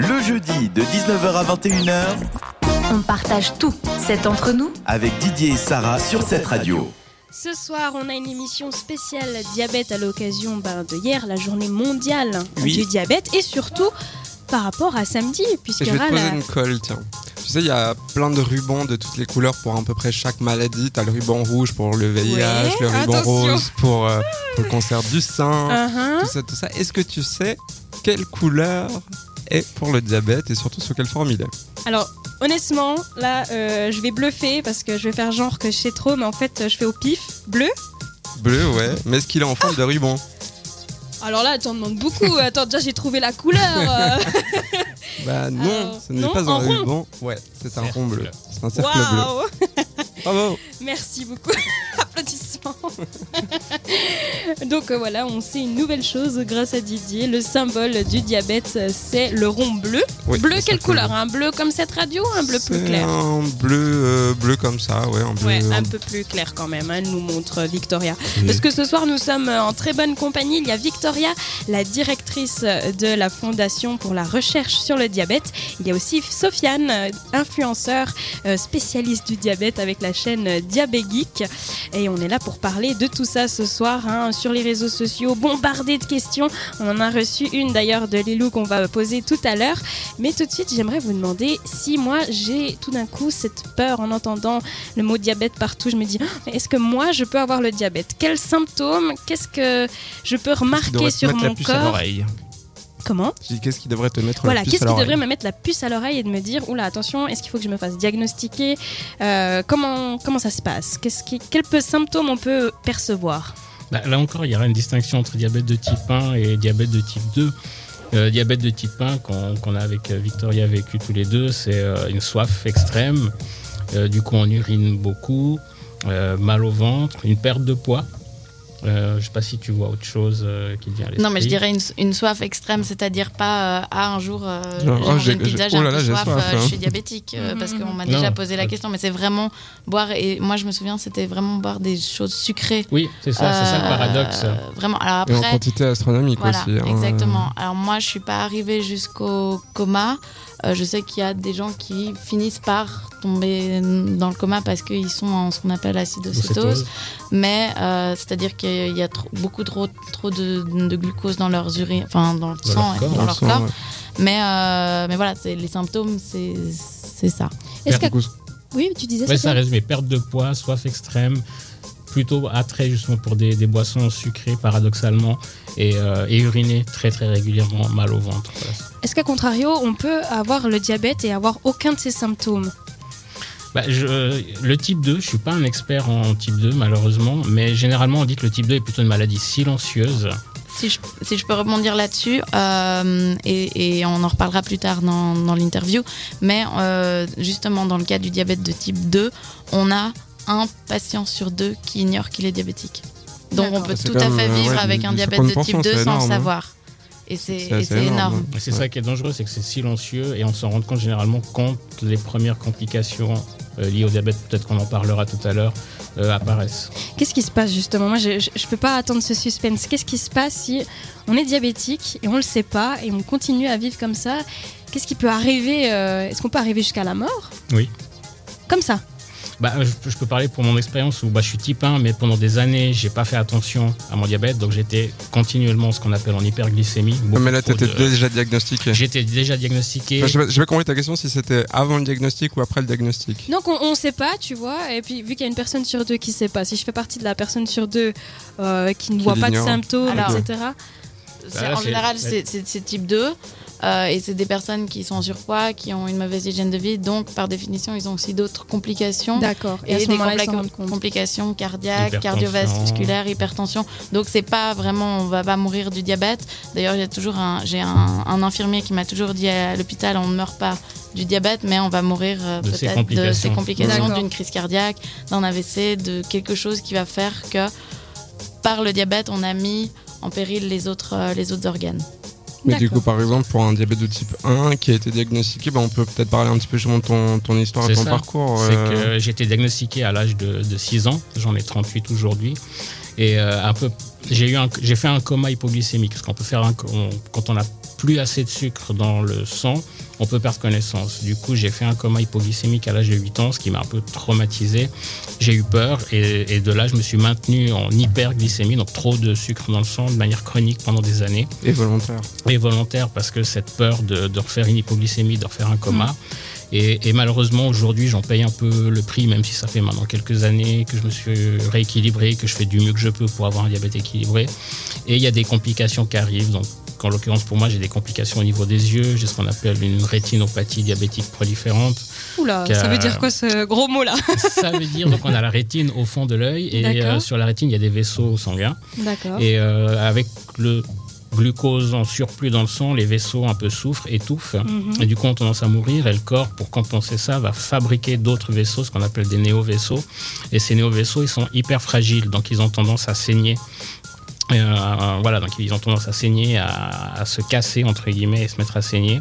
Le jeudi de 19h à 21h On partage tout. C'est entre nous avec Didier et Sarah sur cette radio. Ce soir, on a une émission spéciale diabète à l'occasion ben, de hier, la journée mondiale Oui. du diabète, et surtout par rapport à samedi, Et puisqu'il je y vais te poser la... une colle, tiens. Tu sais, il y a plein de rubans de toutes les couleurs pour à peu près chaque maladie. T'as le ruban rouge pour le VIH, Ouais, le ruban attention. rose pour, euh, pour le cancer du sein, Uh-huh. tout ça, tout ça. Est-ce que tu sais quelle couleur est pour le diabète et surtout sous quelle forme il est Alors, honnêtement, là, euh, je vais bluffer parce que je vais faire genre que je sais trop, mais en fait, je fais au pif. Bleu Bleu, ouais. Mais est-ce qu'il est en forme de ruban? Alors là, t'en demandes beaucoup. Attends, déjà, j'ai trouvé la couleur. euh. Bah non, Alors, ce n'est non, pas un rond. ruban. Ouais, c'est un rond bleu. bleu. C'est un cercle bleu. Waouh Bravo Merci beaucoup. Applaudissements. Donc euh, voilà, on sait une nouvelle chose grâce à Didier. Le symbole du diabète, c'est le rond bleu. Oui, bleu, le quelle couleur? Un bleu comme cette radio ou un bleu plus clair? un bleu, euh, bleu comme ça, ouais, un bleu. Ouais, un- peu plus clair quand même, hein, nous montre Victoria. Oui. Parce que ce soir, nous sommes en très bonne compagnie. Il y a Victoria, la directrice de la Fondation pour la recherche sur le diabète. Il y a aussi Sofiane, influenceur euh, spécialiste du diabète avec la chaîne euh, Diabégeek. Et on est là pour parler de tout ça ce soir hein, sur les réseaux sociaux, bombardés de questions. On en a reçu une d'ailleurs de Lilou qu'on va poser tout à l'heure. Mais tout de suite, j'aimerais vous demander si moi j'ai tout d'un coup cette peur en entendant le mot diabète partout. Je me dis, mais est-ce que moi je peux avoir le diabète? Quels symptômes Qu'est-ce que je peux remarquer sur mon corps? Comment Je dis, qu'est-ce qui devrait te mettre Voilà, la puce qu'est-ce à qui l'oreille devrait me mettre la puce à l'oreille et de me dire, oula, attention, est-ce qu'il faut que je me fasse diagnostiquer Euh, comment, comment ça se passe Qu'est-ce qui, Quels symptômes on peut percevoir Bah, là encore, il y aura une distinction entre diabète de type 1 et diabète de type 2. Euh, diabète de type 1, qu'on qu'on a avec euh, Victoria vécu tous les deux, c'est euh, une soif extrême. Euh, du coup, on urine beaucoup, euh, mal au ventre, une perte de poids. Euh, je ne sais pas si tu vois autre chose euh, qui vient à l'esprit. Non, mais je dirais une, une soif extrême, c'est-dire pas euh, ah un jour euh, Genre, oh, j'ai- une pizza, j'ai- oh un là peu là, j'ai soif, soif, euh, hein. je suis diabétique parce qu'on m'a déjà posé la question, mais c'est vraiment boire et moi je me souviens c'était vraiment boire des choses sucrées. Oui, c'est ça, c'est ça le Euh, paradoxe. Vraiment. Alors Et en après, quantité astronomique voilà, aussi. hein. exactement. Alors moi je suis pas arrivée jusqu'au coma. Euh, je sais qu'il y a des gens qui finissent par tomber dans le coma parce qu'ils sont en ce qu'on appelle acidocétose. Mais euh, c'est-à-dire qu'il y a trop- beaucoup trop, trop de, de glucose dans leurs urines, enfin dans le Dans sang leur corps. dans Dans leur sang, corps. ouais. Mais, euh, mais voilà, c'est- les symptômes, c'est c'est ça. Est-ce que... Oui, tu disais Ouais, ça ça résumé. Perte de poids, soif extrême, plutôt attrait justement pour des, des boissons sucrées paradoxalement et, euh, et uriner très très régulièrement, mal au ventre. Voilà. Est-ce qu'à contrario, on peut avoir le diabète et avoir aucun de ces symptômes? Bah, je- le type 2, je suis pas un expert en type 2 malheureusement, mais généralement on dit que le type 2 est plutôt une maladie silencieuse. Si je, si je peux rebondir là-dessus, euh, et, et on en reparlera plus tard dans, dans l'interview, mais euh, justement dans le cas du diabète de type 2, on a un patient sur deux qui ignore qu'il est diabétique. Donc on peut tout à fait vivre ouais, avec un diabète de 50%, type 2 c'est sans énorme, le hein. savoir. Et c'est énorme, énorme. hein. C'est Ouais. ça qui est dangereux, c'est que c'est silencieux et on s'en rend compte généralement quand les premières complications euh, liées au diabète, peut-être qu'on en parlera tout à l'heure, euh, apparaissent. Qu'est-ce qui se passe justement? Moi, je, je peux pas attendre ce suspense. Qu'est-ce qui se passe si on est diabétique et on le sait pas et on continue à vivre comme ça? Qu'est-ce qui peut arriver euh, Est-ce qu'on peut arriver jusqu'à la mort? Oui. Comme ça Bah, je, je peux parler pour mon expérience où bah, je suis type 1, mais pendant des années, j'ai pas fait attention à mon diabète, donc j'étais continuellement ce qu'on appelle en hyperglycémie. Mais là, trop t'étais de- déjà diagnostiqué. J'étais déjà diagnostiqué. Enfin, je vais, je vais compris ta question si c'était avant le diagnostic ou après le diagnostic. Donc on, on sait pas, tu vois. Et puis vu qu'il y a une personne sur deux qui sait pas, si je fais partie de la personne sur deux euh, qui ne Qui voit pas de symptômes, Alors- etc. Bah, là, en général, c'est c'est- c'est type 2. euh, et c'est des personnes qui sont en surpoids, qui ont une mauvaise hygiène de vie. Donc, par définition, ils ont aussi d'autres complications. D'accord. Et, des complications cardiaques, cardiovasculaires, hypertension. Donc, c'est pas vraiment, on va pas mourir du diabète. D'ailleurs, a toujours un, j'ai un, un infirmier qui m'a toujours dit à l'hôpital, on ne meurt pas du diabète, mais on va mourir euh, De ses peut-être de complications. ses complications, D'accord. d'une crise cardiaque, d'un AVC, de quelque chose qui va faire que par le diabète, on a mis en péril les autres, euh, les autres organes. Mais du coup, par exemple, pour un diabète de type 1 qui a été diagnostiqué, bah, on peut peut-être parler un petit peu justement de ton, ton histoire et ton ça. parcours. C'est euh, que j'ai été diagnostiqué à l'âge de, de 6 ans, j'en ai 38 aujourd'hui. Et euh, un peu, j'ai eu un- j'ai fait un coma hypoglycémique, parce qu'on peut faire un, on- quand on a plus assez de sucre dans le sang, on peut perdre connaissance. Du coup, j'ai fait un coma hypoglycémique à l'âge de 8 ans, ce qui m'a un peu traumatisé. J'ai eu peur et, et, de là, je me suis maintenu en hyperglycémie, donc trop de sucre dans le sang de manière chronique pendant des années. Et volontaire. Et volontaire parce que cette peur de, de refaire une hypoglycémie, de refaire un coma. Mmh. Et, et, malheureusement, aujourd'hui, j'en paye un peu le prix, même si ça fait maintenant quelques années que je me suis rééquilibré, que je fais du mieux que je peux pour avoir un diabète équilibré. Et il y a des complications qui arrivent. Donc, en l'occurrence, pour moi, j'ai des complications au niveau des yeux. J'ai ce qu'on appelle une rétinopathie diabétique proliférante. Oula, ça veut dire quoi ce gros mot là Ça veut dire donc on a la rétine au fond de l'œil et euh, sur la rétine il y a des vaisseaux sanguins. D'accord. Et euh, avec le glucose en surplus dans le sang, les vaisseaux un peu souffrent, étouffent, -hmm. et du coup ont tendance à mourir, et le corps, pour compenser ça, va fabriquer d'autres vaisseaux, ce qu'on appelle des néo-vaisseaux, et ces néo-vaisseaux, ils sont hyper fragiles, donc ils ont tendance à saigner. Euh, voilà, donc ils ont tendance à saigner, à, à, se casser, entre guillemets, et se mettre à saigner.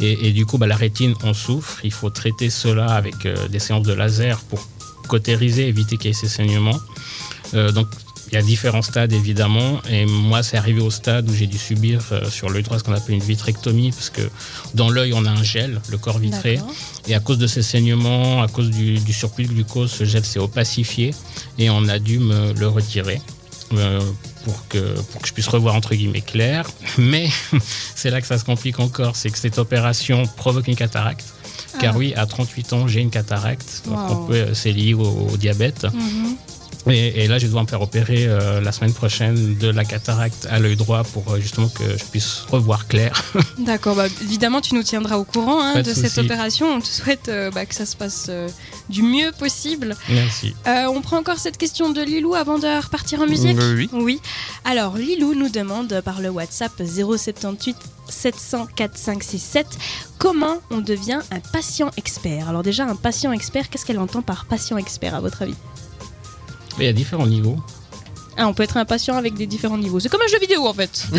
Et, et du coup, bah, la rétine, on souffre. Il faut traiter cela avec euh, des séances de laser pour cautériser, éviter qu'il y ait ces saignements. Euh, donc, il y a différents stades évidemment, et moi c'est arrivé au stade où j'ai dû subir euh, sur l'œil droit ce qu'on appelle une vitrectomie, parce que dans l'œil on a un gel, le corps vitré, et à cause de ces saignements, à cause du, du surplus de glucose, ce gel s'est opacifié, et on a dû me le retirer. Euh, pour que, pour que je puisse revoir entre guillemets clair. Mais c'est là que ça se complique encore, c'est que cette opération provoque une cataracte. Ah. Car oui, à 38 ans, j'ai une cataracte. Donc wow. c'est lié au, au diabète. Mm -hmm. Et, et, là, je dois me faire opérer euh, la semaine prochaine de la cataracte à l'œil droit pour euh, justement que je puisse revoir clair. D'accord, bah, évidemment, tu nous tiendras au courant hein, de, de cette opération. On te souhaite euh, bah, que ça se passe euh, du mieux possible. Merci. Euh, on prend encore cette question de Lilou avant de repartir en musique Oui. Oui. Alors, Lilou nous demande par le WhatsApp 078 700 4567 comment on devient un patient expert? Alors déjà, un patient expert, qu'est-ce qu'elle entend par patient expert à votre avis? Il y a différents niveaux. Ah, on peut être un patient avec des différents niveaux. C'est comme un jeu vidéo en fait.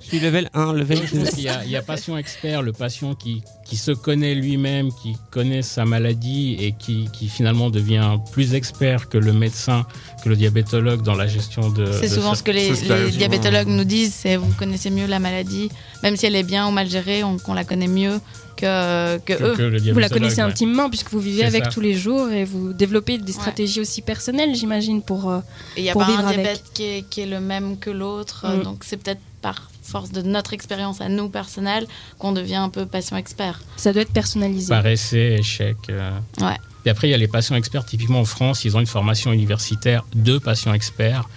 Je suis level 1, level 2. Il y, a, il y a patient expert, le patient qui, qui se connaît lui-même, qui connaît sa maladie et qui, qui, finalement devient plus expert que le médecin, que le diabétologue dans la gestion de. C'est de souvent sa- ce que les, diabétologues nous disent, c'est vous connaissez mieux la maladie, même si elle est bien ou mal gérée, on, qu'on la connaît mieux que, que, que- eux. que le Vous la connaissez ouais. intimement puisque vous vivez C'est avec ça. tous les jours et vous développez des stratégies aussi personnelles, j'imagine, pour. euh, Et Il n'y a pour pas un diabète qui est, qui est le même que l'autre, Mm. donc c'est peut-être par force de notre expérience à nous personnelle qu'on devient un peu patient expert. Ça doit être personnalisé. Par essai, échec. euh. Ouais. Et après, il y a les patients experts. Typiquement en France, ils ont une formation universitaire de patients experts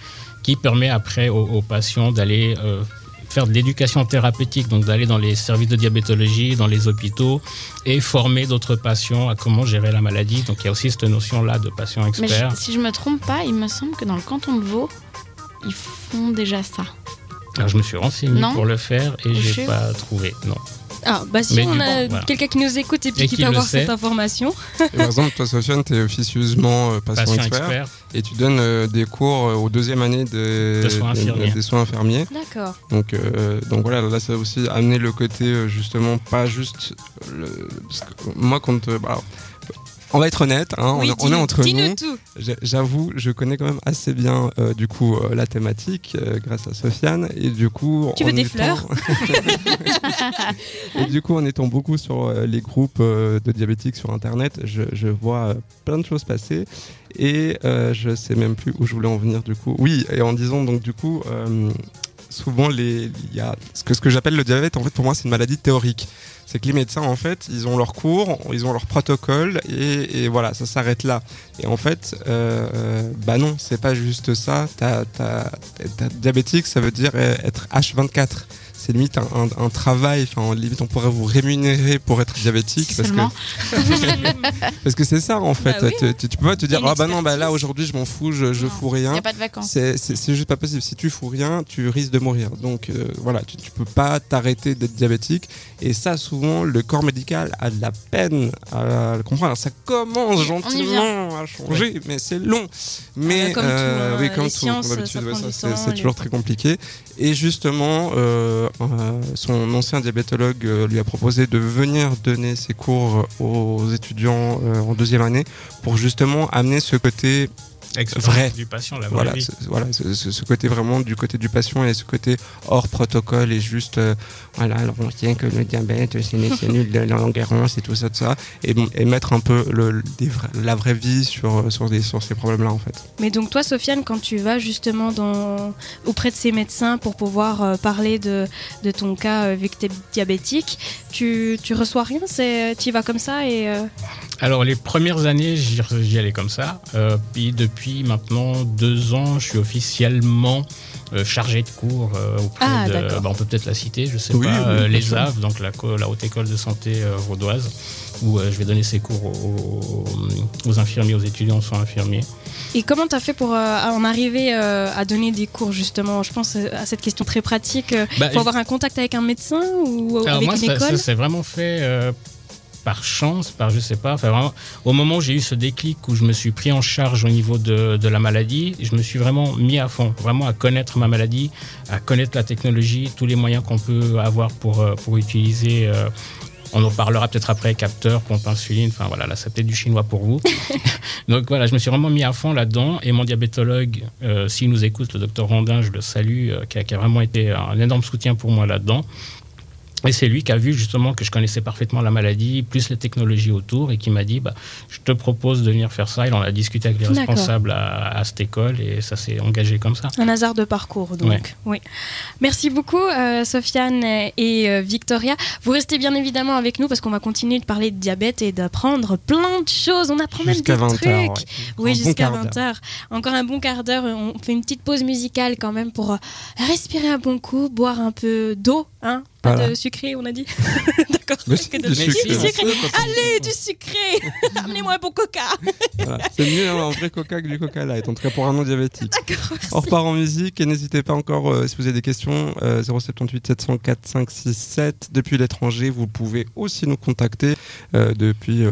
qui permet après aux, aux patients d'aller euh, faire de l'éducation thérapeutique, donc d'aller dans les services de diabétologie, dans les hôpitaux et former d'autres patients à comment gérer la maladie. Donc il y a aussi cette notion-là de patient Mais expert. je- si je me trompe pas, il me semble que dans le canton de Vaud, ils font déjà ça. Alors je me suis renseigné Non. pour le faire et j'ai pas trouvé. Non. Ah, bah si Mais on a voilà. quelqu'un qui nous écoute et puis Et qui qui peut avoir sait. cette information. Et par exemple, toi, Sofiane, tu es officieusement euh, patient, Patient expert, expert. et tu donnes euh, des cours euh, aux deuxième année de- De soins des- infirmiers. des soins infirmiers. D'accord. Donc, euh, donc voilà, là, ça a aussi amené le côté, justement, pas juste. Le, parce que moi, quand. euh, bah, alors, on va être honnête, hein, Oui, on, est- on est dis-nous- entre nous. J'avoue, je connais quand même assez bien euh, du coup euh, la thématique euh, grâce à Sofiane et du coup. Tu veux des étant- fleurs Et du coup, en étant beaucoup sur les groupes de diabétiques sur internet, je, je vois plein de choses passer et je sais même plus où je voulais en venir du coup. Oui, et en disant donc du coup. Souvent, les, il y a ce que, ce que j'appelle le diabète, en fait, pour moi, c'est une maladie théorique. C'est que les médecins, en fait, ils ont leur cours, ils ont leur protocole, et, et voilà, ça s'arrête là. Et en fait, euh, euh, bah non, c'est pas juste ça. T'as, diabétique, ça veut dire être H24. C'est limite un, un, un travail, enfin, limite, on pourrait vous rémunérer pour être diabétique. Parce que, parce que c'est ça, en fait. Bah oui. Tu- peux pas te dire, y ah une bah non, bah là, aujourd'hui, je m'en fous, je, je fous Il rien. n'y a pas de vacances. C'est juste pas possible. Si tu fous rien, tu risques de mourir. Donc euh, voilà, tu, tu peux pas t'arrêter d'être diabétique. Et ça, souvent, le corps médical a de la peine à le comprendre. Alors, ça commence y gentiment à changer, mais c'est long. Mais Ah comme tout, hein, oui, comme comme d'habitude, ouais, c'est toujours très compliqué. Et justement, euh, euh, son ancien diabétologue euh, lui a proposé de venir donner ses cours aux étudiants euh, en deuxième année pour justement amener ce côté Vrai. du patient, la Voilà, ce, voilà ce, côté vraiment du côté du patient et ce côté hors protocole et juste euh, voilà alors on tient que le diabète c'est de l'enguerrance et tout ça tout ça et, bon, et mettre un peu le, le- des vrais- la vraie vie sur sur des sur ces problèmes là en fait. Mais donc toi, Sofiane, quand tu vas justement dans, auprès de ces médecins pour pouvoir euh, parler de, de ton cas euh, vu que t'es diabétique, tu, tu reçois rien C'est tu y vas comme ça et euh, Alors les premières années, j'y j'y allais comme ça. Euh, puis depuis maintenant deux ans, je suis officiellement euh, chargé de cours euh, auprès Ah, de. bah, on peut peut-être la citer, je sais Oui, pas. oui, euh, bien les sûr. AV, donc la, haute école de santé euh, vaudoise, où euh, je vais donner ces cours aux, aux infirmiers, aux étudiants en soins infirmiers. Et comment t'as fait pour euh, en arriver euh, à donner des cours justement? Je pense à cette question très pratique. euh, Bah, faut avoir un contact avec un médecin ou Alors avec moi, une ça, école? ça s'est vraiment fait euh, par chance, par je sais pas. Enfin, vraiment, au moment où j'ai eu ce déclic, où je me suis pris en charge au niveau de, de la maladie, je me suis vraiment mis à fond, vraiment à connaître ma maladie, à connaître la technologie, tous les moyens qu'on peut avoir pour, euh, pour utiliser. euh, on en parlera peut-être après, capteur, pompe insuline, enfin voilà, là c'est peut-être du chinois pour vous. Donc voilà, je me suis vraiment mis à fond là-dedans et mon diabétologue, euh, s'il nous écoute, le docteur Rondin, je le salue, euh, qui, a, qui a vraiment été un énorme soutien pour moi là-dedans. Et c'est lui qui a vu justement que je connaissais parfaitement la maladie, plus les technologies autour, et qui m'a dit bah, Je te propose de venir faire ça. Il en a discuté avec les responsables à, à cette école, et ça s'est engagé comme ça. Un hasard de parcours, donc. Ouais. Oui. Merci beaucoup, euh, Sofiane et euh, Victoria. Vous restez bien évidemment avec nous parce qu'on va continuer de parler de diabète et d'apprendre plein de choses. On apprend même des Jusqu'à 20 trucs. heures. ouais. Oui, bon jusqu'à quart 20 heures. Encore un bon quart d'heure. On fait une petite pause musicale quand même pour euh, respirer un bon coup, boire un peu d'eau, hein Pas Voilà. de sucré, on a dit. D'accord. Du sucré. Allez, du sucré Amenez-moi un bon coca Voilà. C'est mieux un vrai coca que du coca light, en tout cas pour un non diabétique. D'accord. On repart en musique et n'hésitez pas encore, euh, si vous avez des questions, euh, 078 704 567. Depuis l'étranger, vous pouvez aussi nous contacter euh, depuis, euh,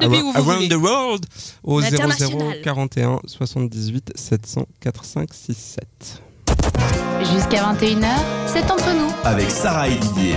Depuis Arou- où vous Around voulez. the World au 00 L'international. 41 78 704 567. Jusqu'à 21h, c'est entre nous. Avec Sarah et Didier.